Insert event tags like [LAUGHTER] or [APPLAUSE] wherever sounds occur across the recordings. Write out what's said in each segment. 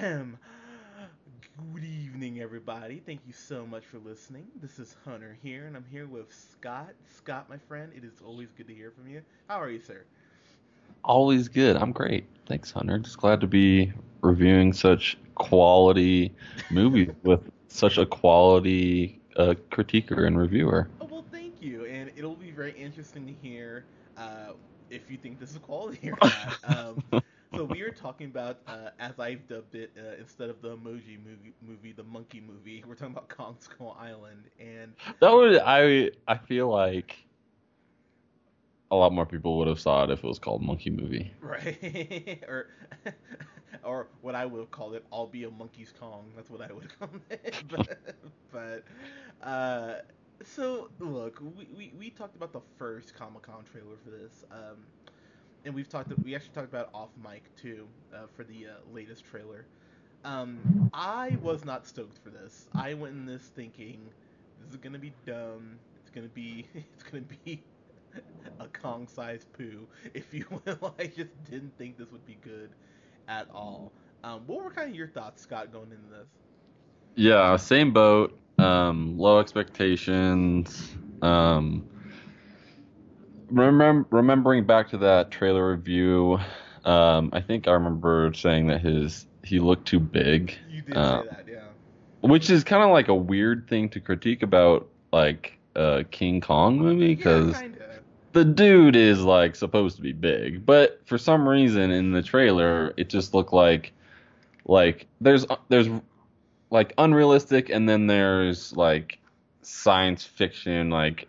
Good evening, everybody. Thank you so much for listening. This is Hunter here, and I'm here with Scott. Scott, my friend, it is always good to hear from you. How are you, sir? Always good. I'm great. Thanks, Hunter. Just glad to be reviewing such quality [LAUGHS] movies with such a quality uh, critiquer and reviewer. Oh, well, thank you. And it'll be very interesting to hear uh, if you think this is quality or not. [LAUGHS] um, so we are [LAUGHS] talking about, uh, as I've dubbed it, uh, instead of the emoji movie, movie, the monkey movie. We're talking about Kong Skull Island, and That would I I feel like a lot more people would have saw it if it was called Monkey Movie. [LAUGHS] right, or [LAUGHS] or what I would have called it, "I'll be a monkey's Kong." That's what I would call it. but, but uh, so look, we, we, we talked about the first Comic Con trailer for this. Um, and we've talked. We actually talked about off mic too uh, for the uh, latest trailer. Um, I was not stoked for this. I went in this thinking this is gonna be dumb. It's gonna be. [LAUGHS] It's gonna be [LAUGHS] a Kong-sized poo, if you [LAUGHS] will. I just didn't think this would be good at all. Um, what were kind of your thoughts, Scott, going into this? Yeah, same boat. Um, low expectations. Um, remem- remembering back to that trailer review, um, I think I remember saying that his he looked too big, You did say that, yeah. which is kind of like a weird thing to critique about like a King Kong movie because yeah, the dude is like supposed to be big, but for some reason in the trailer it just looked like like there's there's like unrealistic and then there's like science fiction like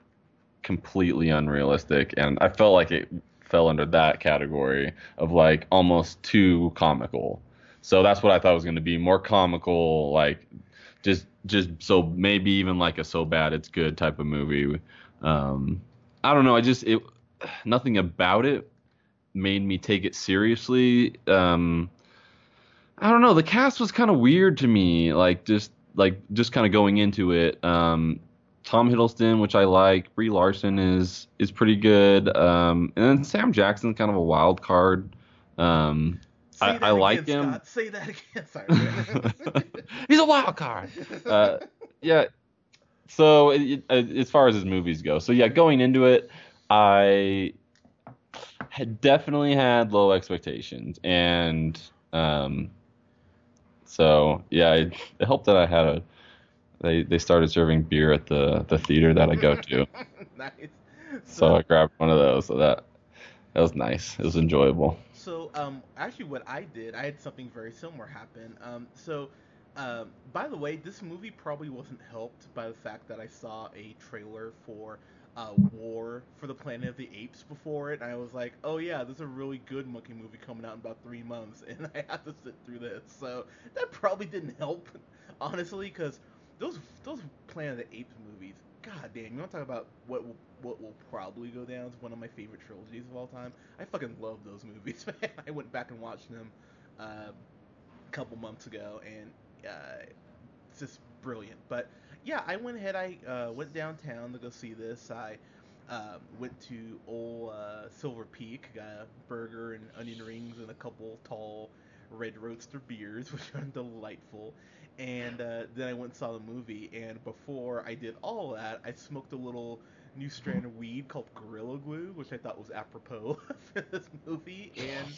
completely unrealistic and I felt like it fell under that category of like almost too comical. So that's what I thought was going to be more comical like just just so maybe even like a so bad it's good type of movie. Um I don't know. I just it nothing about it made me take it seriously. Um, I don't know. The cast was kind of weird to me. Like just like just kind of going into it. Um, Tom Hiddleston, which I like. Brie Larson is is pretty good. Um, and then Sam Jackson's kind of a wild card. Um, I- I again, like him. Scott. Say that again. Sorry. [LAUGHS] He's a wild card. Uh, yeah. So it, it, as far as his movies go, so yeah, going into it, I had definitely had low expectations, and um, so yeah, it, it helped that I had a. They they started serving beer at the the theater that I go to, [LAUGHS] nice. so I grabbed one of those. So that that was nice. It was enjoyable. So, um, actually, what I did, I had something very similar happen. Um, so, um, by the way, this movie probably wasn't helped by the fact that I saw a trailer for uh, War for the Planet of the Apes before it, and I was like, oh yeah, there's a really good monkey movie coming out in about three months, [LAUGHS] and I have to sit through this. So that probably didn't help, [LAUGHS] honestly, because those those Planet of the Apes movies, god damn, you want to talk about what will, what will probably go down as one of my favorite trilogies of all time? I fucking love those movies. [LAUGHS] I went back and watched them uh, a couple months ago, and uh, it's just brilliant. But yeah, I went ahead. I uh, went downtown to go see this. I uh, went to old uh, Silver Peak, got a burger and onion rings and a couple tall red roadster beers, [LAUGHS] which are delightful. And uh, then I went and saw the movie. And before I did all that, I smoked a little new strand of weed called Gorilla Glue, which I thought was apropos [LAUGHS] for this movie. And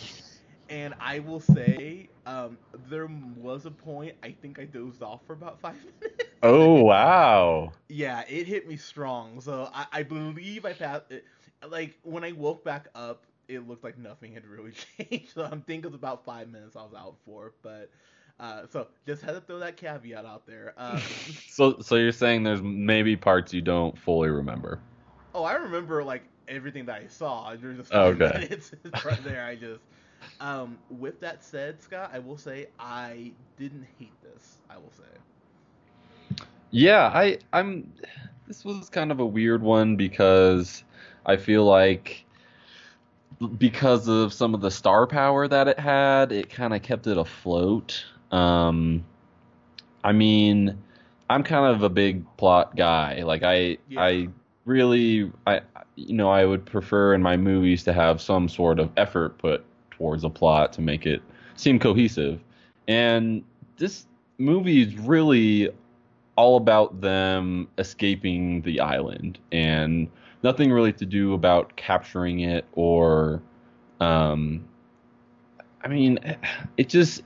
and I will say, um, there was a point I think I dozed off for about five [LAUGHS] minutes. Oh wow! Yeah, it hit me strong. So I, I believe I passed. It, like when I woke back up, it looked like nothing had really [LAUGHS] changed. So I'm thinking it's about five minutes I was out for. But uh, so just had to throw that caveat out there. Um, [LAUGHS] So so you're saying there's maybe parts you don't fully remember? oh, I remember like everything that I saw. There's just Oh, [LAUGHS] okay. minutes right there. I just. Um, with that said, Scott, I will say I didn't hate this. I will say. Yeah, I I'm this was kind of a weird one because I feel like because of some of the star power that it had, it kind of kept it afloat. Um I mean, I'm kind of a big plot guy. Like I Yeah. I really I you know, I would prefer in my movies to have some sort of effort put towards a plot to make it seem cohesive. And this movie is really all about them escaping the island and nothing really to do about capturing it or um I mean it just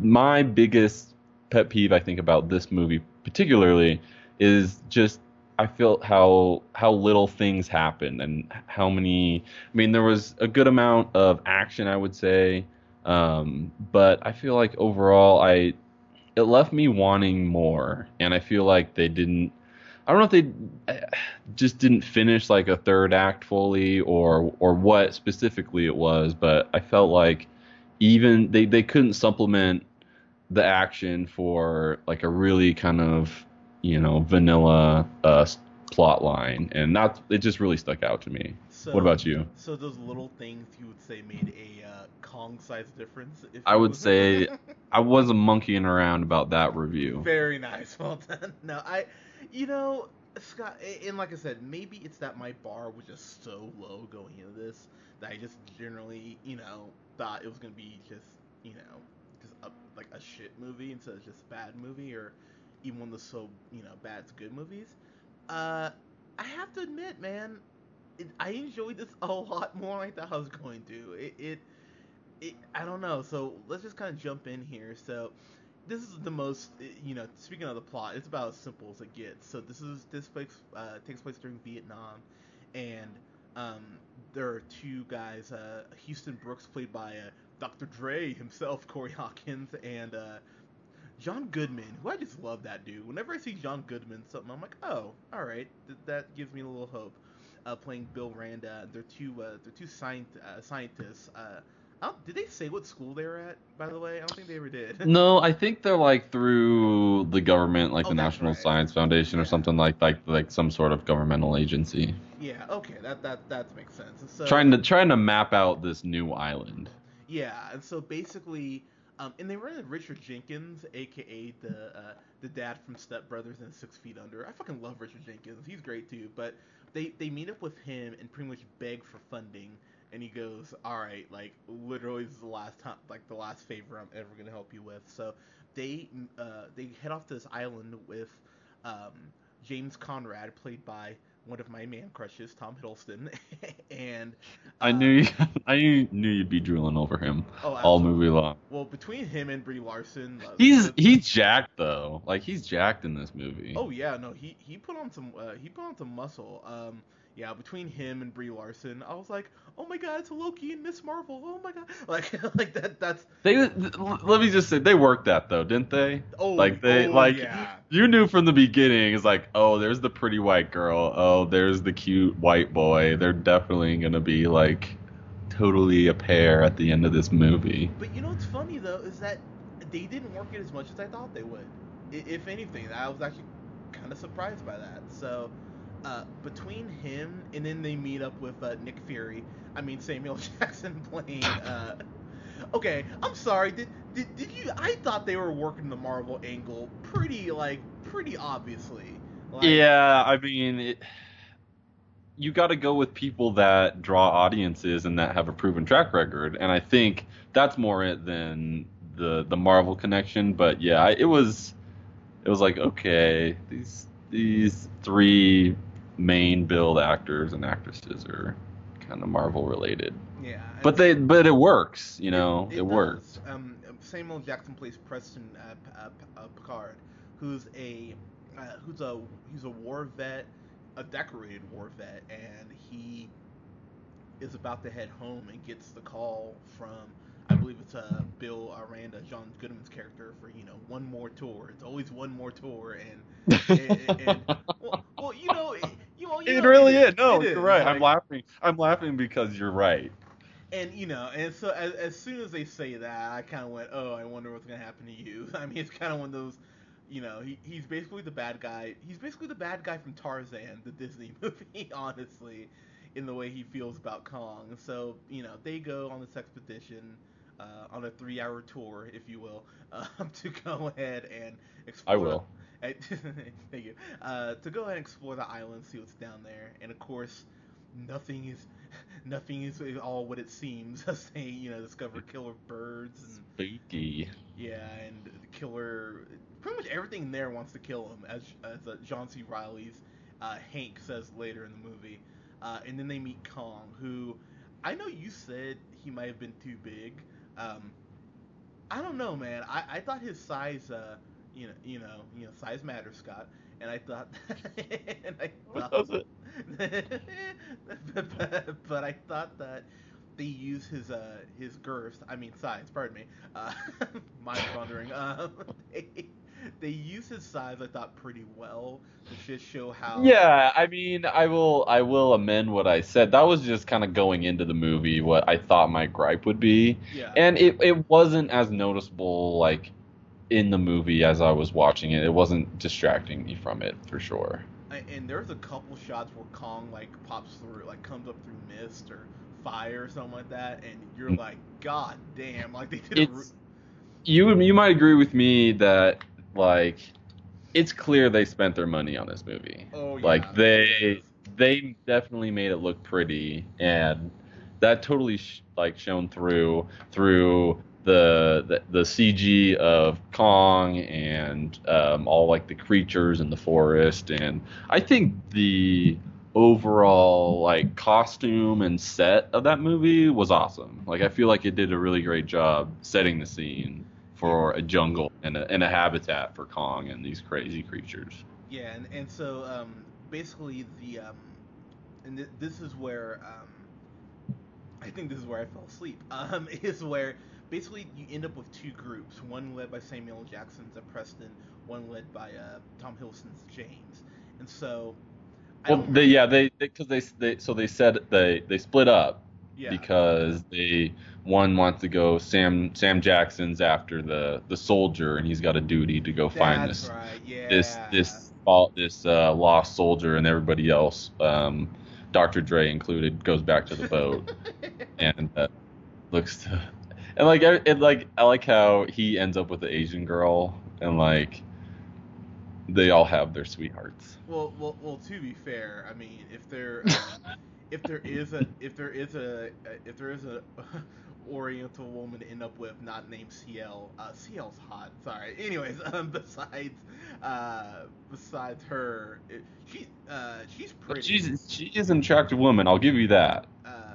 my biggest pet peeve I think about this movie particularly is just I felt how how little things happened and how many I mean there was a good amount of action I would say um, but I feel like overall I it left me wanting more and I feel like they didn't I don't know if they uh, just didn't finish like a third act fully or or what specifically it was but I felt like even they they couldn't supplement the action for like a really kind of you know vanilla uh, plot line, and that it just really stuck out to me. So, what about you? So those little things you would say made a uh, Kong size difference. If I would say [LAUGHS] I wasn't monkeying around about that review. Very nice. [LAUGHS] Well done. No, I, you know, Scott, and like I said, maybe it's that my bar was just so low going into this that I just generally, you know, thought it was gonna be just, you know, just a, like a shit movie instead of just a bad movie, or even one of the so, you know, bad to good movies. Uh, I have to admit, man, it, I enjoyed this a lot more than I thought I was going to. It, it, it I don't know. So let's just kind of jump in here. So this is the most, you know, speaking of the plot, it's about as simple as it gets. So this is this takes uh, takes place during Vietnam, and um, there are two guys, uh, Houston Brooks played by uh, Dr. Dre himself, [LAUGHS] Corey Hawkins, and uh, John Goodman, who I just love that dude. Whenever I see John Goodman, something I'm like, oh, all right, th- that gives me a little hope. Uh, playing Bill Randa, they're two uh, they're two scient- uh, scientists. Don't, did they say what school they were at? By the way, I don't think they ever did. No, I think they're like through the government, like Oh, the National right. Science Foundation or something like like like some sort of governmental agency, Yeah, okay, that that that makes sense. So trying to trying to map out this new island. Yeah, and so basically, um, and they run into Richard Jenkins, aka the uh, the dad from Step Brothers and Six Feet Under. I fucking love Richard Jenkins. He's great too. But they they meet up with him and pretty much beg for funding, and he goes, "All right, like literally this is the last time, like the last favor I'm ever gonna help you with." So they uh, they head off to this island with um, James Conrad, played by one of my man crushes, Tom Hiddleston, [LAUGHS] and I uh, knew you, [LAUGHS] I knew you'd be drooling over him oh, all movie long. Well, between him and Brie Larson, uh, He's the- he's jacked though. Like he's jacked in this movie. Oh yeah, no, he he put on some uh, he put on some muscle. Um, yeah, between him and Brie Larson, I was like, oh my god, it's Loki and Miss Marvel. Oh my god, [LAUGHS] like [LAUGHS] like that that's They let me just say they worked that though, didn't they? oh Like they oh, like yeah. you knew from the beginning. It's like oh, there's the pretty white girl. Oh, there's the cute white boy. They're definitely gonna be like totally a pair at the end of this movie. But you know what's funny though is that they didn't work it as much as I thought they would. If anything, I was actually kind of surprised by that. So uh, between him and then they meet up with uh, Nick Fury. I mean Samuel [LAUGHS] Jackson playing. Uh, okay, I'm sorry. Did, did did you? I thought they were working the Marvel angle pretty like pretty obviously. Like, Yeah, I mean, it, you got to go with people that draw audiences and that have a proven track record, and I think that's more it than the the Marvel connection. But yeah, it was it was like okay, these these three main build actors and actresses are kind of Marvel related, Yeah. but they but it works, you know, it, does. works. Um, Samuel Jackson plays Preston uh, P- uh, uh, Picard, who's a uh, who's a he's a war vet, a decorated war vet, and he is about to head home and gets the call from I believe it's uh, Bill Aranda, John Goodman's character, for you know one more tour. It's always one more tour, and, and, and well, well, you know, it, you It know, really it- is. No, it you're is, right. I'm laughing. I'm laughing because you're right. and you know, and so as, as soon as they say that, I kind of went, "Oh, I wonder what's gonna happen to you." [LAUGHS] I mean, it's kind of one of those, you know, he, he's basically the bad guy. He's basically the bad guy from Tarzan, the [LAUGHS] Disney movie, [LAUGHS] honestly, in the way he feels about Kong. So you know, they go on this expedition. Uh, on a three-hour tour, if you will, um, to go ahead and explore. I will. [LAUGHS] Thank you. Uh, to go ahead and explore the island, see what's down there, and of course, nothing is [LAUGHS] nothing is all what it seems [LAUGHS] as they you know discover killer birds and Spooky. yeah, and the killer pretty much everything there wants to kill him, as as uh, John C. Reilly's uh, Hank says later in the movie. Uh, and then they meet Kong, who I know you said he might have been too big. Um, I don't know, man. I, I thought his size, uh, you know, you know, you know, size matters, Scott. And I thought, [LAUGHS] and I What thought, does it? but, [LAUGHS] but I thought that they use his uh his girth, I mean size, pardon me, uh, [LAUGHS] mind wandering. Um, they, they use his size, I thought, pretty well to just show how. Yeah, I mean, I will I will amend what I said. That was just kind of going into the movie what I thought my gripe would be. Yeah. And it it wasn't as noticeable like in the movie as I was watching it. It wasn't distracting me from it for sure. And there's a couple shots where Kong like pops through, like comes up through mist or fire or something like that, and you're Mm. like, God damn! Like they did. A you you might agree with me that like it's clear they spent their money on this movie. oh yeah. Like they they definitely made it look pretty and that totally sh- like shone through through the, the CG of Kong and um, all like the creatures in the forest and I think the overall like costume and set of that movie was awesome. Like I feel like it did a really great job setting the scene for a jungle and a, and a habitat for Kong and these crazy creatures. Yeah, and, and so um, basically the um, and th- this is where um, I think this is where I fell asleep. [LAUGHS] Um, is where basically you end up with two groups, one led by Samuel Jackson's uh, Preston, one led by uh, Tom Hiddleston's James, and so. I Well, they, yeah, they because they, they so they said they they split up yeah. because they one wants to go Sam Sam Jackson's after the the soldier and he's got a duty to go find this right. Yeah. this this this uh, lost soldier and everybody else um, Dr. Dre included goes back to the boat [LAUGHS] and uh, looks to and like I- it like I like how he ends up with the Asian girl and like they all have their sweethearts. Well, well, well. To be fair, I mean, if there, um, [LAUGHS] if there is a, if there is a, if there is a [LAUGHS] Oriental woman to end up with not named CL, uh, CL's hot. Sorry. Anyways, [LAUGHS] um, besides, uh, besides her, it, she, uh, she's pretty. She's she is an attractive woman. I'll give you that. uh,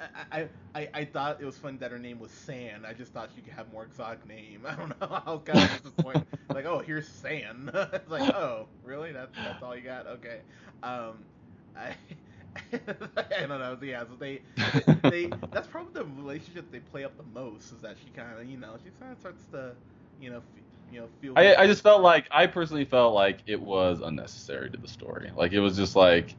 I, I, I, thought it was funny that her name was San. I just thought she could have more exotic name. [LAUGHS] I don't know. I was kind of [LAUGHS] disappointed. like, oh, here's San. [LAUGHS] it's like, oh, really? That's that's all you got? Okay. Um, I. I don't know. Yeah, so they, they, that's probably the relationship they play up the most. Is that she kind of, you know, she kind of starts to, you know, f- you know, feel. I I just felt like I personally felt like it was unnecessary to the story. Like it was just like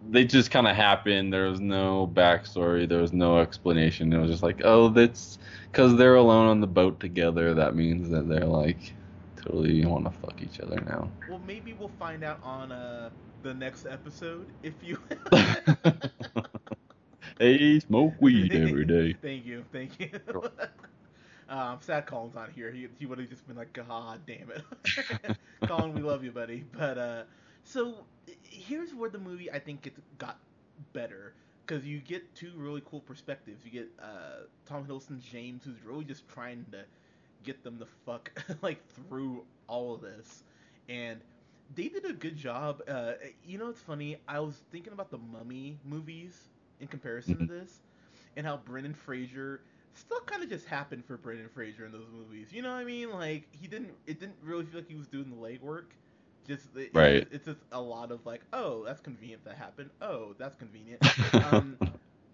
they just kind of happened. There was no backstory. There was no explanation. It was just like, oh, that's because they're alone on the boat together. That means that they're like totally want to fuck each other now. Well, maybe we'll find out on uh the next episode if you. [LAUGHS] [LAUGHS] hey, smoke weed every day. [LAUGHS] Thank you, thank you. Um, sad Colin's not here. He, he would have just been like, God damn it, Colin, we love you, buddy. But uh, so here's where the movie I think it got better because you get two really cool perspectives. You get uh, Tom Hiddleston's James, who's really just trying to get them the fuck [LAUGHS] like through all of this, and they did a good job. Uh, you know, it's funny. I was thinking about the Mummy movies in comparison to this, and how Brendan Fraser still kind of just happened for Brendan Fraser in those movies. You know what I mean? Like he didn't. It didn't really feel like he was doing the legwork. Just it, Right. It's, it's just a lot of like, oh, that's convenient that happened. Oh, that's convenient. [LAUGHS] um,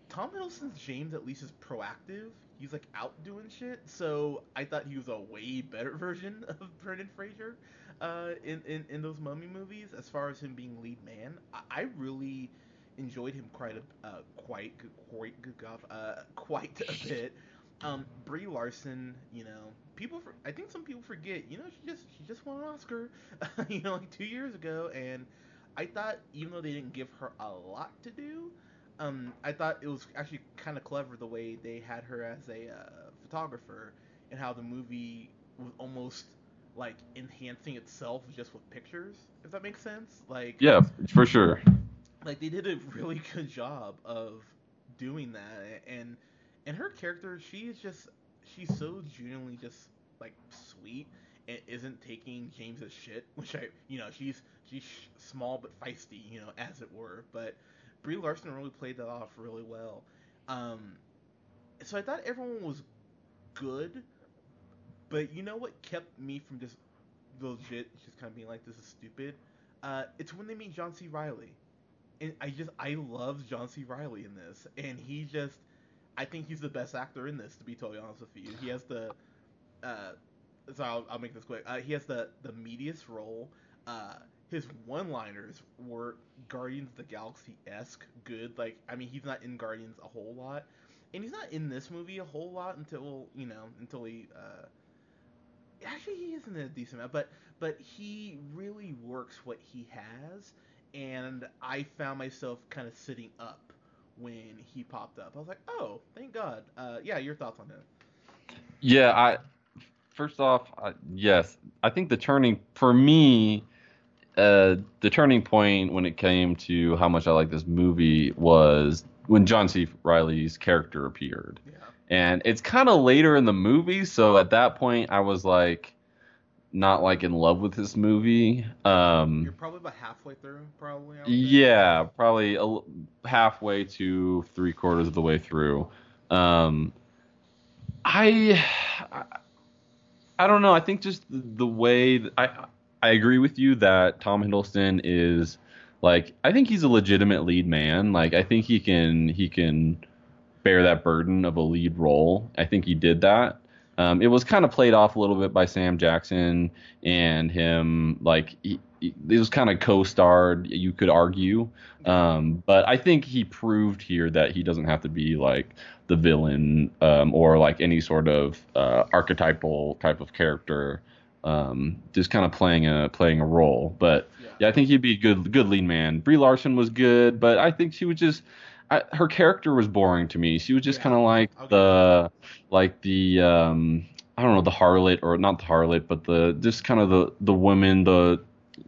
Tom Hiddleston's James at least is proactive. He's like out doing shit. So I thought he was a way better [LAUGHS] version of Brendan Fraser uh, in, in in those Mummy movies. As far as him being lead man, I, I really enjoyed him quite a uh, quite quite uh, quite a bit. Um, Brie Larson, you know, people. For, I think some people forget. You know, she just she just won an Oscar, [LAUGHS] you know, like two years ago, and I thought even though they didn't give her a lot to do, um, I thought it was actually kind of clever the way they had her as a uh, photographer and how the movie was almost like enhancing itself just with pictures, if that makes sense. Like, yeah, for sure. like they did a really [LAUGHS] good job of doing that and and her character she is just she's so genuinely just like sweet and isn't taking James's shit, [LAUGHS] which I you know she's she's small but feisty, you know, as it were. But Brie Larson really played that off really well. Um, so I thought everyone was good, but you know what kept me from just legit just kind of being like this is stupid. Uh, it's when they meet John C. Reilly, and I just I love John C. Reilly in this, and he just I think he's the best actor in this. To be totally honest with you, he has the uh, so I'll, I'll make this quick. Uh, he has the the meatiest role. Uh, his one-liners were Guardians of the Galaxy esque good. Like I mean, he's not in Guardians a whole lot, and he's not in this movie a whole lot until you know until he. Uh, actually, he isn't in a decent amount, but but he really works what he has, and I found myself kind of sitting up when he popped up. I was like, oh, thank God. Uh, yeah, your thoughts on him? Yeah, I first off, uh, yes, I think the turning for me, uh, the turning point when it came to how much I like this movie was when John C. Reilly's character appeared. Yeah. And it's kind of later in the movie, so at that point I was like not like in love with this movie. Um, You're probably about halfway through, probably. Yeah, probably a, halfway to three quarters of the way through. Um, I, I don't know. I think just the, the way that I I agree with you that Tom Hiddleston is like I think he's a legitimate lead man. Like I think he can he can bear that burden of a lead role. I think he did that. Um, it was kind of played off a little bit by Sam Jackson and him. Like he, he, it was kind of co-starred. You could argue, um, but I think he proved here that he doesn't have to be like the villain um, or like any sort of uh, archetypal type of character. Um, just kind of playing a playing a role, but yeah. yeah, I think he'd be a good good lead man. Brie Larson was good, but I think she was just I, her character was boring to me. She was just yeah. kind of like okay. the like the um I don't know the harlot or not the harlot, but the just kind of the the woman the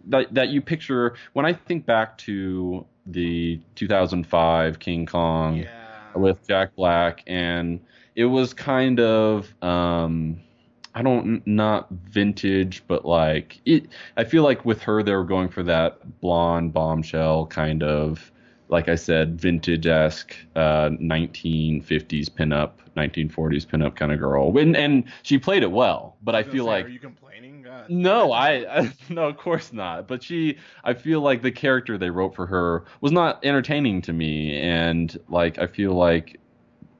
that that you picture when I think back to the 2005 King Kong yeah. with Jack Black and it was kind of um I don't not vintage, but like it. I feel like with her, they were going for that blonde bombshell kind of, like I said, vintage esque, uh, 1950s pinup, 1940s pinup kind of girl. And and she played it well, but I, I feel say, like are you complaining? God. No, I, I [LAUGHS] no, of course not. But she, I feel like the character they wrote for her was not entertaining to me, and like I feel like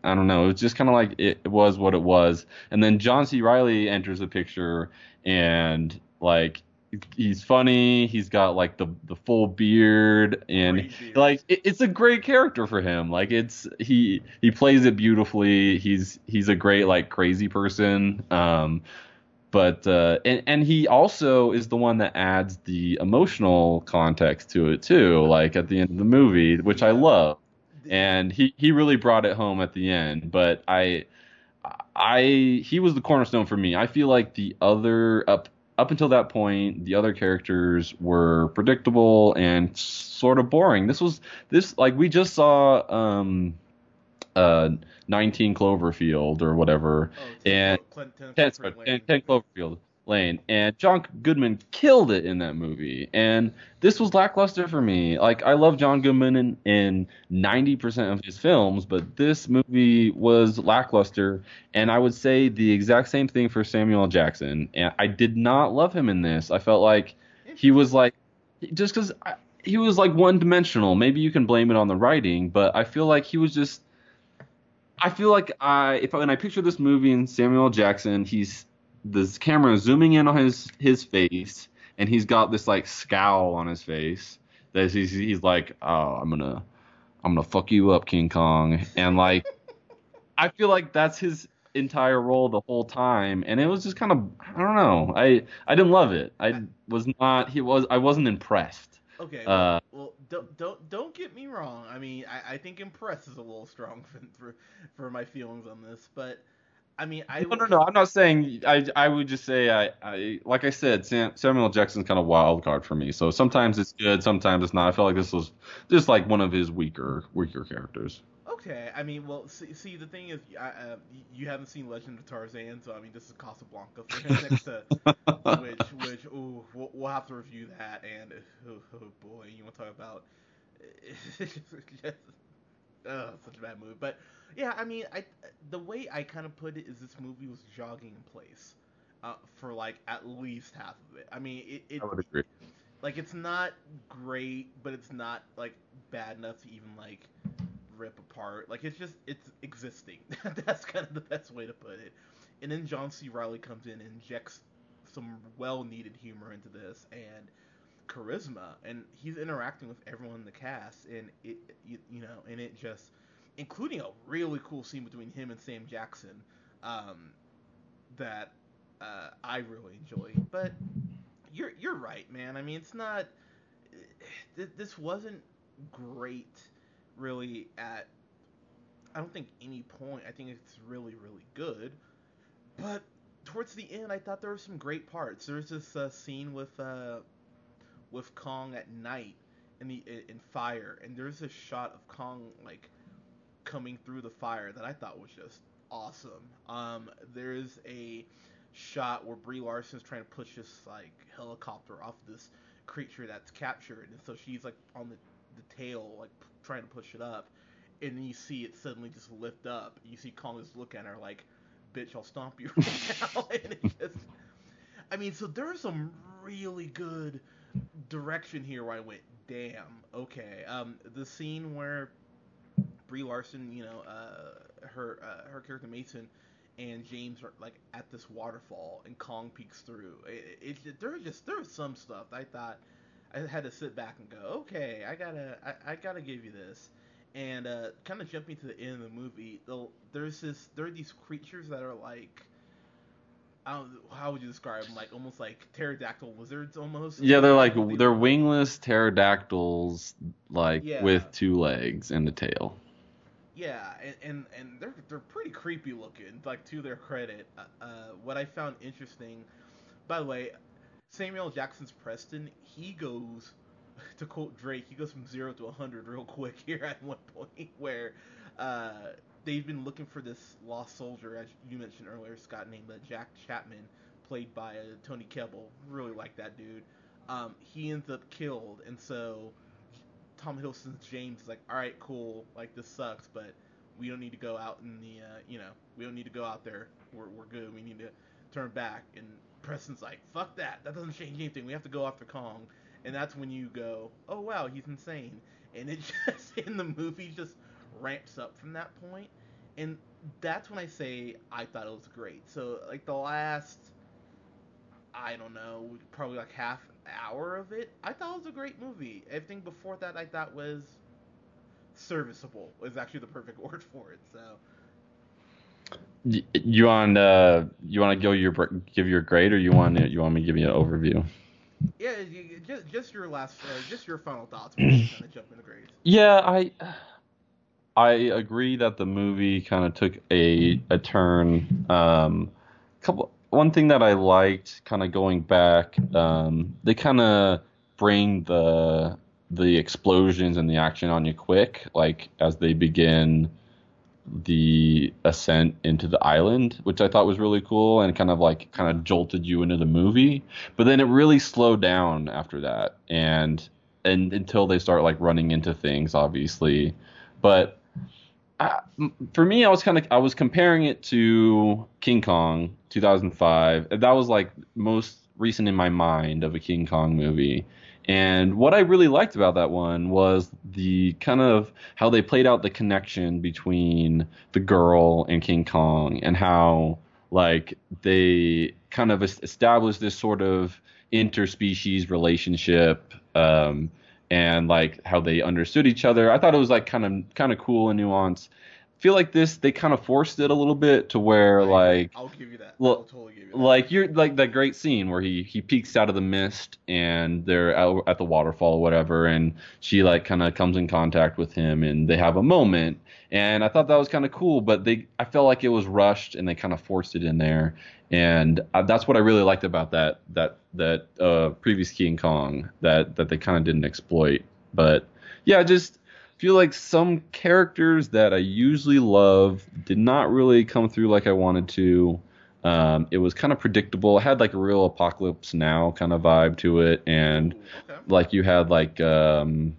I don't know. It was just kind of like it was what it was. And then John C. Reilly enters the picture, and like he's funny. He's got like the the full beard, and beard. like it, it's a great character for him. Like it's he he plays it beautifully. He's he's a great like crazy person. Um, but uh, and and he also is the one that adds the emotional context to it too. Like at the end of the movie, which I love and he he really brought it home at the end. But I I he was the cornerstone for me. I feel like the other up up until that point, the other characters were predictable and sort of boring. This was this like we just saw um uh 19 Cloverfield or whatever. Oh, and Clint, 10, 10, 10, 10 Cloverfield Lane, and John Goodman killed it in that movie. And this was lackluster for me. Like I love John Goodman in, in 90% of his films, but this movie was lackluster. And I would say the exact same thing for Samuel Jackson. And I did not love him in this. I felt like he was like just because he was like one dimensional. Maybe you can blame it on the writing, but I feel like he was just. I feel like I if when I picture this movie and Samuel Jackson, he's this camera zooming in on his his face, and he's got this like scowl on his face that he's he's like, oh, I'm gonna I'm gonna fuck you up, King Kong, and like [LAUGHS] I feel like that's his entire role the whole time, and it was just kind of I don't know, I I didn't love it. I was not he was I wasn't impressed. Okay. Uh, Well, well don't don't don't get me wrong. I mean, I, I think impress is a little strong [LAUGHS] for, for for my feelings on this, but I mean, I no, no, no. I'm not saying. I, I would just say, I, I, like I said, Sam, Samuel Jackson's kind of wild card for me. So sometimes it's good, sometimes it's not. I feel like this was just like one of his weaker, weaker characters. Okay, I mean, well, see, see the thing is, I, uh, you haven't seen Legend of Tarzan, so I mean, this is Casablanca for him next to, [LAUGHS] which, which, ooh, we'll, we'll have to review that, and oh, oh boy, you want to talk about, [LAUGHS] just, uh, such a bad movie, but yeah, I mean, I the way I kind of put it is this movie was jogging in place, uh, for like at least half of it. I mean, it, it I would agree. like it's not great, but it's not like bad enough to even like rip apart. Like it's just it's existing. [LAUGHS] That's kind of the best way to put it. And then John C. Reilly comes in and injects some well-needed humor into this and charisma, and he's interacting with everyone in the cast, and it you, you know, and it just including a really cool scene between him and Sam Jackson um, that uh, I really enjoy. But you're you're right, man. I mean, it's not. This wasn't great really at I don't think any point. I think it's really really good, but towards the end, I thought there were some great parts. There's this uh, scene with uh, with Kong at night in the in fire, and there's a shot of Kong like coming through the fire that I thought was just awesome. Um, there's a shot where Brie Larson's trying to push this like helicopter off this creature that's captured, and so she's like on the the tail like trying to push it up, and you see it suddenly just lift up. You see Kong just look at her like, "Bitch, I'll stomp you [LAUGHS] right now." [LAUGHS] and it just, I mean, so there's some really good direction here where I went, "Damn, okay." Um, the scene where Brie Larson, you know, uh, her uh, her character Mason and James are like at this waterfall, and Kong peeks through. It, it, it there's just there's some stuff I thought I had to sit back and go, okay, I gotta, I, I gotta give you this. And uh, kind of jumping to the end of the movie, there's this, there are these creatures that are like, how would you describe them? Like almost like pterodactyl lizards, almost. Yeah, they're like they're wingless pterodactyls, like yeah. with two legs and a tail. Yeah, and, and, and they're they're pretty creepy looking. Like to their credit, uh, uh, what I found interesting. By the way, Samuel Jackson's Preston, he goes [LAUGHS] to quote Drake, he goes from zero to 100 real quick here at one point [LAUGHS] where uh, they've been looking for this lost soldier, as you mentioned earlier, Scott, named uh, Jack Chapman, played by uh, Tony Kebbell. Really like that dude. Um, he ends up killed, and so Tom Hiddleston's James is like, all right, cool, like this sucks, but we don't need to go out in the, uh, you know, we don't need to go out there. We're, we're good. We need to turn back. And Preston's like, fuck that. That doesn't change anything. We have to go after Kong. And that's when you go, oh wow, he's insane. And it [LAUGHS] just in the movie just ramps up from that point. And that's when I say I thought it was great. So like the last I don't know, probably like half hour of it, I thought it was a great movie. Everything before that I thought was serviceable is actually the perfect [LAUGHS] word for it. So you want uh, you want to go your give your grade, or you want you want me to give you an overview? Yeah, just just your last, uh, just your final thoughts. kind of jump into grades. [CLEARS THROAT] Yeah, I I agree that the movie kind of took a a turn. Um, couple one thing that I liked, kind of going back, um, they kind of bring the the explosions and the action on you quick, like as they begin the ascent into the island, which I thought was really cool and kind of like kind of jolted you into the movie. But then it really slowed down after that, and and until they start like running into things, obviously. But I, for me, I was kind of I was comparing it to King Kong 2005. That was like most recent in my mind of a King Kong movie. And what I really liked about that one was the kind of how they played out the connection between the girl and King Kong and how like they kind of established this sort of interspecies relationship um, and like how they understood each other. I thought it was like kind of kind of cool and nuanced. Feel like this they kind of forced it a little bit to where like I'll give you that. I'll totally give you that. like you're like that great scene where he he peeks out of the mist and they're out at the waterfall or whatever and she like kind of comes in contact with him and they have a moment and I thought that was kind of cool but they I felt like it was rushed and they kind of forced it in there and uh, that's what I really liked about that that that uh, previous King Kong that that they kind of didn't exploit but yeah just feel like some characters that I usually love did not really come through like I wanted to. Um, it was kind of predictable. It had like a real apocalypse now kind of vibe to it, and okay. like you had like um,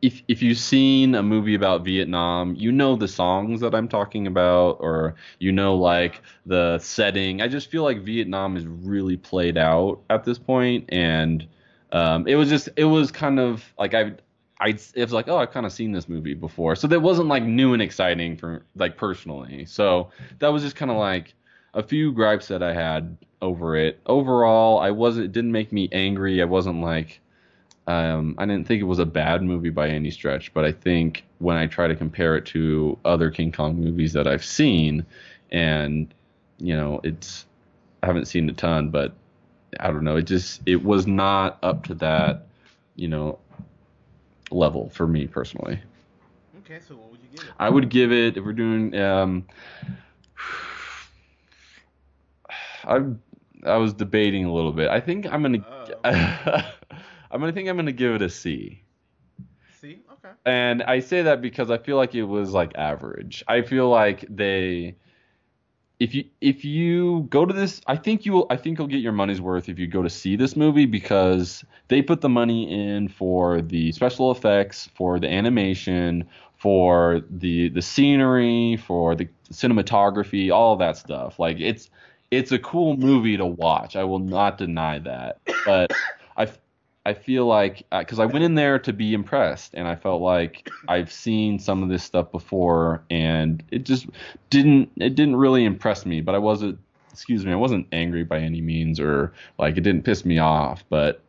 if if you've seen a movie about Vietnam, you know the songs that I'm talking about, or you know like the setting. I just feel like Vietnam is really played out at this point, and um, it was just it was kind of like I I it was like oh I've kind of seen this movie before, so that wasn't like new and exciting for like personally. So that was just kind of like a few gripes that I had over it. Overall, I wasn't it didn't make me angry. I wasn't like um, I didn't think it was a bad movie by any stretch, but I think when I try to compare it to other King Kong movies that I've seen, and you know, it's I haven't seen a ton, but I don't know, it just it was not up to that, you know, level for me personally. Okay, so what would you give it? I would give it if we're doing um I I was debating a little bit. I think I'm gonna [LAUGHS] I'm gonna think I'm gonna give it a C. C, okay. And I say that because I feel like it was like average. I feel like they if you if you go to this I think you will I think you'll get your money's worth if you go to see this movie because they put the money in for the special effects, for the animation, for the the scenery, for the cinematography, all that stuff. Like it's it's a cool movie to watch. I will not deny that. But I I feel like because I went in there to be impressed, and I felt like I've seen some of this stuff before, and it just didn't it didn't really impress me. But I wasn't excuse me, I wasn't angry by any means, or like it didn't piss me off. But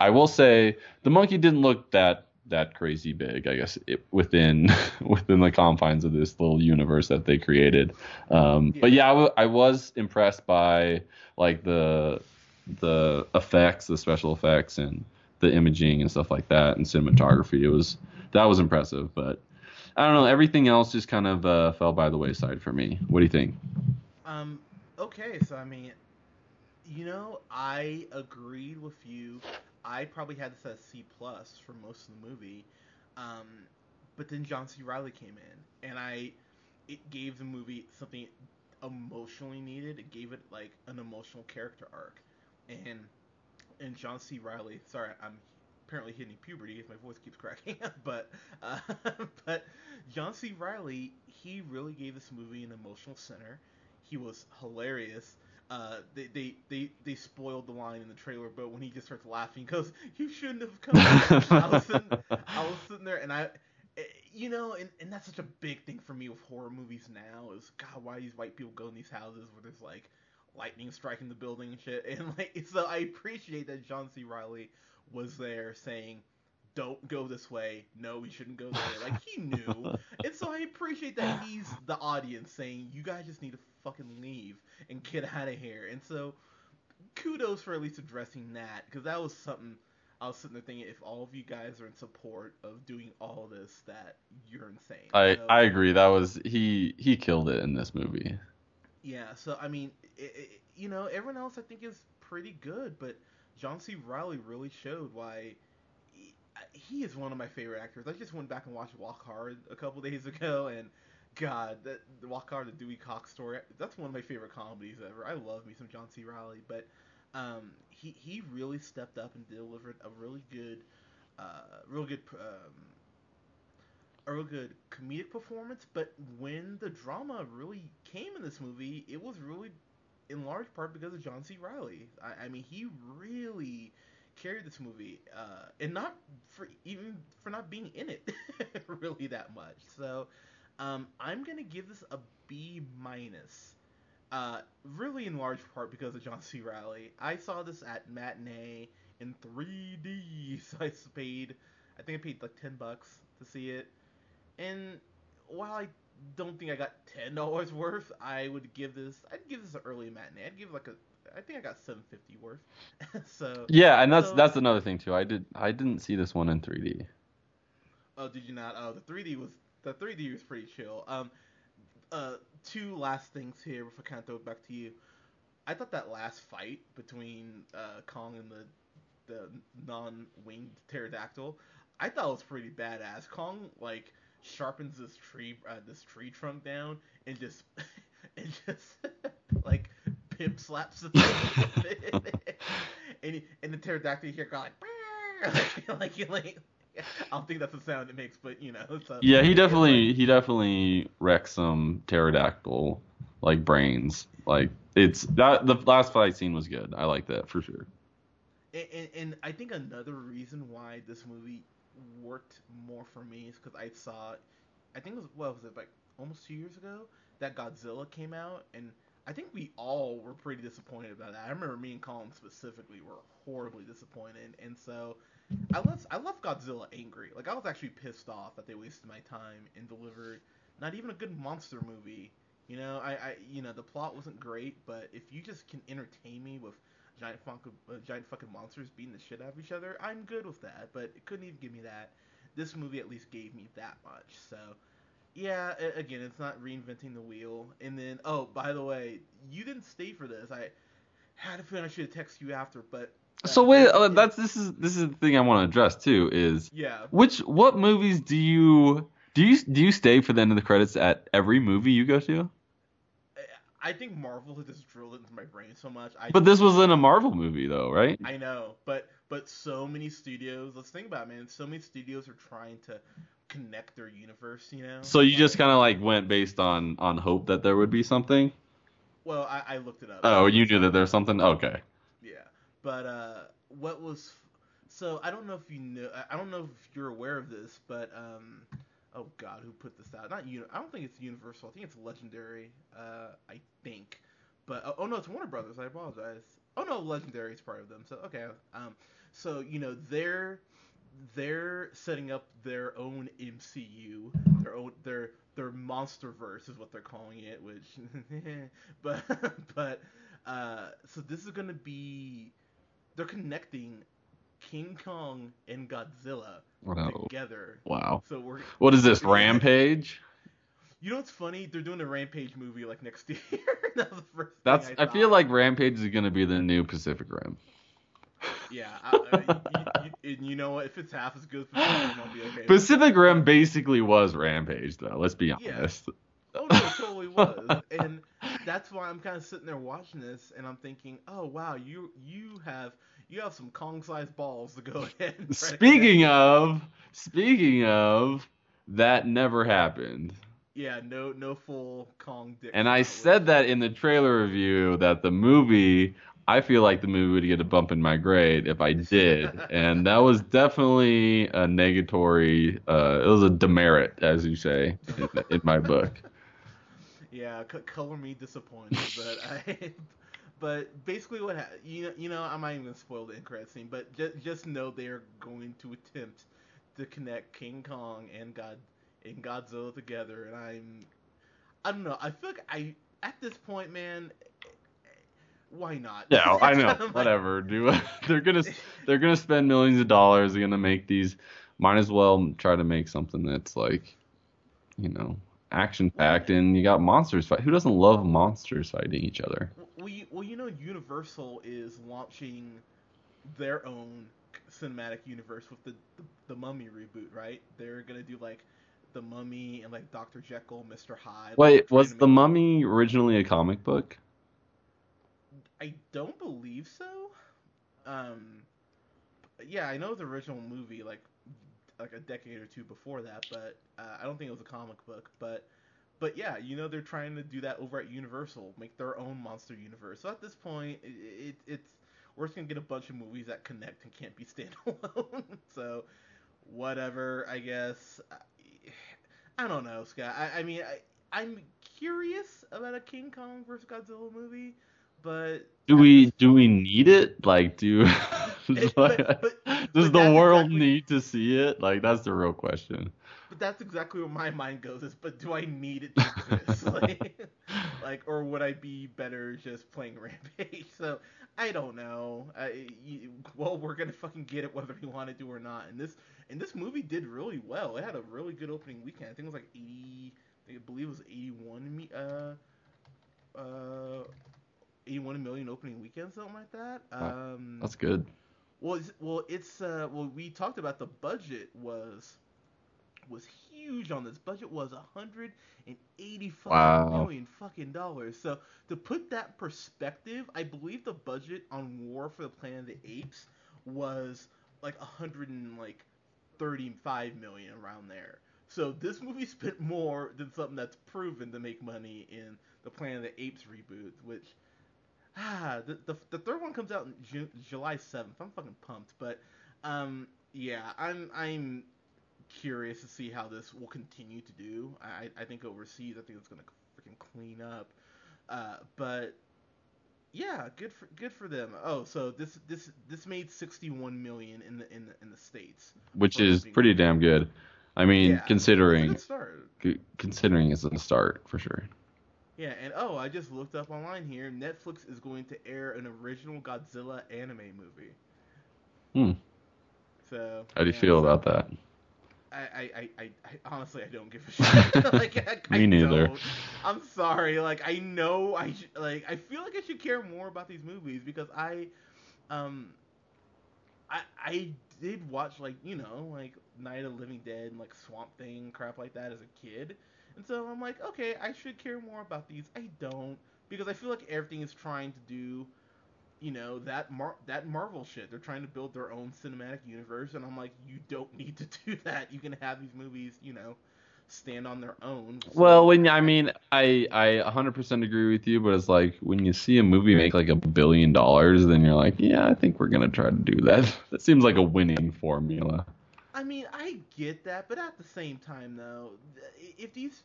I will say the monkey didn't look that that crazy big. I guess it, within [LAUGHS] within the confines of this little universe that they created. Um, But yeah, I, w- I was impressed by like the the effects, the special effects, and the imaging and stuff like that, and cinematography. It was that was impressive, but I don't know. Everything else just kind of uh, fell by the wayside for me. What do you think? Um, okay, so I mean, you know, I agreed with you. I probably had this as C plus for most of the movie, um, but then John C. Reilly came in, and I, it gave the movie something emotionally needed. It gave it like an emotional character arc, and and John C. Reilly. Sorry, I'm apparently hitting puberty if my voice keeps cracking. [LAUGHS] but uh, [LAUGHS] but John C. Reilly, he really gave this movie an emotional center. He was hilarious. Uh, they, they, they, they spoiled the line in the trailer, but when he just starts laughing, he goes, "You shouldn't have come." I was sitting, [LAUGHS] I was sitting there, and I, eh, you know, and, and that's such a big thing for me with horror movies now is God, why these white people go in these houses where there's like lightning striking the building and shit, [LAUGHS] and like so I appreciate that John C. Reilly was there saying, "Don't go this way. No, we shouldn't go there." Like he [LAUGHS] knew, and so I appreciate that he's the audience saying, "You guys just need to fucking leave and get out of here." And so, kudos for at least addressing that because that was something I was sitting there thinking, if all of you guys are in support of doing all this, that you're insane. I So- I agree. That was he he killed it in this movie. Yeah, so I mean, it, it, you know, everyone else I think is pretty good, but John C. Reilly really showed why he, he is one of my favorite actors. I just went back and watched Walk Hard a couple [LAUGHS] days ago, and God, that the Walk Hard, the Dewey Cox story, that's one of my favorite comedies ever. I love me some John C. Reilly, but um, he he really stepped up and delivered a really good, uh, real good. Um, a good comedic performance, but when the drama really came in this movie, it was really in large part because of John C. Reilly. I, I mean, he really carried this movie, uh, and not for even for not being in it [LAUGHS] really that much. So, um, I'm gonna give this a B minus. Uh, really in large part because of John C. Reilly. I saw this at matinee in 3D, [LAUGHS] so I paid, I think I paid like 10 bucks to see it. And while I don't think I got ten dollars worth, I would give this. I'd give this an early matinee. I'd give like a. I think I got seven fifty worth. [LAUGHS] so Yeah, and that's So- that's another thing too. I did I didn't see this one in 3D. Oh, did you not? Oh, the 3D was the 3D was pretty chill. Um, uh, two last things here before I kind of throw it back to you. I thought that last fight between uh, Kong and the the non-winged pterodactyl, I thought it was pretty badass. Kong like sharpens this tree uh, this tree trunk down and just [LAUGHS] and just [LAUGHS] like pimp slaps the thing [LAUGHS] and he, and the pterodactyl here go like like like, like I don't think that's the sound it makes, but you know. Yeah, he it's like- definitely he definitely wrecked some pterodactyl like brains. Like it's that the last fight scene was good. I like that for sure. and, and, and I think another reason why this movie worked more for me is because I saw, I think it was what was it like almost two years ago that Godzilla came out, and I think we all were pretty disappointed about that. I remember me and Colin specifically were horribly disappointed, and so I left I left Godzilla angry. Like I was actually pissed off that they wasted my time and delivered not even a good monster movie. You know, I, I you know the plot wasn't great, but if you just can entertain me with giant fucking uh, giant fucking monsters beating the shit out of each other, I'm good with that. But it couldn't even give me that. This movie at least gave me that much. So yeah, again, it's not reinventing the wheel. And then oh, by the way, you didn't stay for this. I had a feeling I should have texted you after, but uh, So wait, uh, that's this is this is the thing I want to address too. Is yeah. which what movies do you do you do you stay for the end of the credits at every movie you go to? I think Marvel has [LAUGHS] just drilled it into my brain so much. I But this was in a Marvel movie though, right? I know, but but so many studios. Let's think about it, man. So many studios are trying to connect their universe. You know. So you just kind of like went based on on hope that there would be something. Well, I, I looked it up. Oh, you knew that there's something. Okay. Yeah, but uh, what was so I don't know if you know. I don't know if you're aware of this, but um, oh god, who put this out? Not you. I don't think it's Universal. I think it's Legendary. Uh, I think, but oh, oh no, it's Warner Brothers. I apologize. Oh no, Legendary is part of them. So okay. Um, so you know they're they're setting up their own MCU, their own their their MonsterVerse is what they're calling it, which [LAUGHS] but [LAUGHS] but uh, so this is gonna be they're connecting King Kong and Godzilla Wow. together. Wow. So we're What is this Rampage? you know what's funny? They're doing a Rampage movie like next [LAUGHS] year. that was the first. That's. I feel like Rampage is gonna be the new Pacific Rim. yeah. I, I, [LAUGHS] you, you, and you know what? If it's half as good, as Pacific Rim, I'll be okay. Pacific Rim basically was Rampage, though. Let's be honest. Yeah. Oh no, it totally [LAUGHS] was, and that's why I'm kind of sitting there watching this, and I'm thinking, oh wow, you you have you have some Kong-sized balls to go [LAUGHS] ahead. And try to Speaking of, speaking of, that never happened. yeah, no no full Kong dick. And I said that in the trailer review that the movie, I feel like the movie would get a bump in my grade if I did, [LAUGHS] and that was definitely a negatory. Uh, it was a demerit, as you say, in, in my book. [LAUGHS] Yeah, color me disappointed, but I. But basically, what ha- you know, you know, I'm not even gonna spoil the end credit scene, but just just know they are going to attempt to connect King Kong and God and Godzilla together, and I'm, I don't know, I feel like I at this point, man, why not? Yeah, I [LAUGHS] know. Like, Whatever. Do [LAUGHS] they're gonna they're gonna spend millions of dollars. They're gonna make these. Might as well try to make something that's like, you know, action packed, and you got monsters fight. Who doesn't love monsters fighting each other? Well, you, well, you know, Universal is launching their own cinematic universe with the, the the Mummy reboot, right? They're gonna do like the Mummy and like Doctor Jekyll, Mister Hyde. Wait, trying was the Mummy originally a comic book? I don't believe so. Um, yeah, I know the original movie like like a decade or two before that, but uh, I don't think it was a comic book. But but yeah, you know they're trying to do that over at Universal, make their own monster universe. So at this point, it, it it's we're just gonna get a bunch of movies that connect and can't be [LAUGHS] standalone. [LAUGHS] so whatever, I guess. I, I don't know, Scott. I, I mean, I, I'm curious about a King Kong versus Godzilla movie, but Do we do we need it? Like, do [LAUGHS] It- [LAUGHS] but, but does But the world exactly- need to see it? Like that's the real question. But that's exactly where my mind goes. Is but do I need it to [LAUGHS] like, like, or would I be better just playing Rampage? So I don't know. I, you, well, we're gonna fucking get it whether we want to do or not. And this and this movie did really well. It had a really good opening weekend. I think it was like eighty. I believe it was eighty-one. Uh, uh, eighty-one million opening weekend, something like that. Wow. Um, That's good. well, it's, well, it's uh, well, we talked about the budget was was huge on this. Budget was a hundred and eighty-five Wow. million fucking dollars. So to put that perspective, I believe the budget on War for the Planet of the Apes was like a hundred and like thirty-five million around there. So this movie spent more than something that's proven to make money in the Planet of the Apes reboot, which ah, the, the, the third one comes out in Ju- July 7th. I'm fucking pumped, but um yeah, I'm I'm curious to see how this will continue to do. I I think overseas, I think it's gonna freaking clean up. Uh, but yeah, good for good for them. Oh, so this this this made 61 million in the in the in the states. Which is pretty damn good. I mean, Yeah, it's considering start. considering it's a start for sure. Yeah, and oh, I just looked up online here. Netflix is going to air an original Godzilla anime movie. Hmm. So. How do you yeah, feel so about that? I, I, I, I, honestly I don't give a shit. [LAUGHS] like, I, Me neither. don't. I'm sorry. Like I know I sh- like I feel like I should care more about these movies because I, um, I I did watch like you know like Night of the Living Dead and like Swamp Thing crap like that as a kid, and so I'm like okay I should care more about these. I don't because I feel like everything is trying to do. You know that Mar- that Marvel shit. They're trying to build their own cinematic universe, and I'm like, you don't need to [LAUGHS] do that. You can have these movies, you know, stand on their own. So- Well, when I mean, I I 100% agree with you, but it's like when you see a movie make like a billion dollars, then you're like, yeah, I think we're gonna try to do that. [LAUGHS] That seems like a winning formula. I mean, I get that, but at the same time, though, if these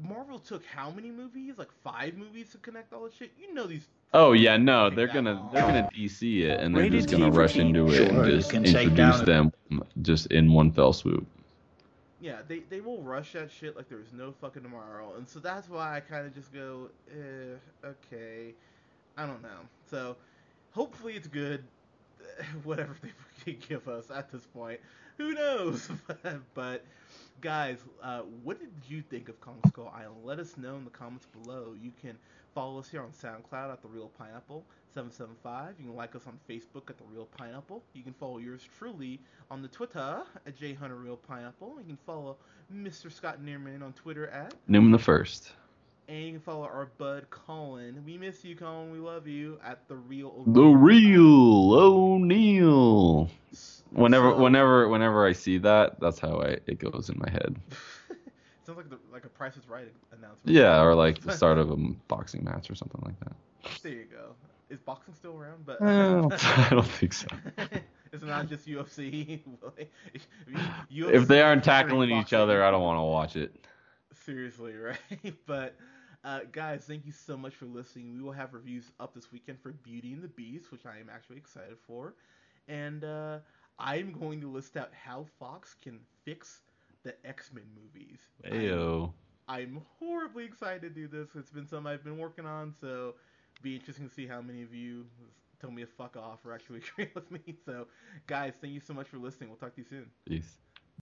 Marvel took how many movies, like five movies to connect all this shit, you know these. Oh yeah, no, they're gonna long. they're gonna DC it, and they're Rated just gonna T rush teen? into it Sure, and just introduce down- them just in one fell swoop. Yeah, they they will rush that shit like there's no fucking tomorrow, and so that's why I kind of just go, eh, okay, I don't know. So hopefully it's good. [LAUGHS] Whatever they [LAUGHS] give us at this point, who knows? [LAUGHS] but guys, uh, what did you think of Kong Skull Island? Let us know in the comments below. You can follow us here on SoundCloud at the Reel Pineapple. 775. You can like us on Facebook at The Reel Pineapple. You can follow yours truly on the Twitter at J Hunter Reel Pineapple. You can follow Mr. Scott Neerman on Twitter at, Newman the first. and you can follow our bud Colin. We miss you, Colin. We love you at The Real The real O'Neal. So- whenever, whenever whenever I see that, that's how I it goes in my head. [LAUGHS] Sounds like the, like a Price is Right announcement. Yeah, or like the [LAUGHS] start of a boxing match or something like that. There you go. Is boxing still around? But I don't [LAUGHS] think so. it's not just UFC. If they aren't tackling each other, I don't want to watch it. Seriously, right? But uh, guys, thank you so much for listening. We will have reviews up this weekend for Beauty and the Beast, which I am actually excited for, and uh, I'm going to list out how Fox can fix the X Men movies. I'm- I'm horribly excited to do this. It's been something I've been working on, so be interesting to see how many of you tell me to fuck off or actually [LAUGHS] agree with me. So, guys, thank you so much for listening. We'll talk to you soon. Peace.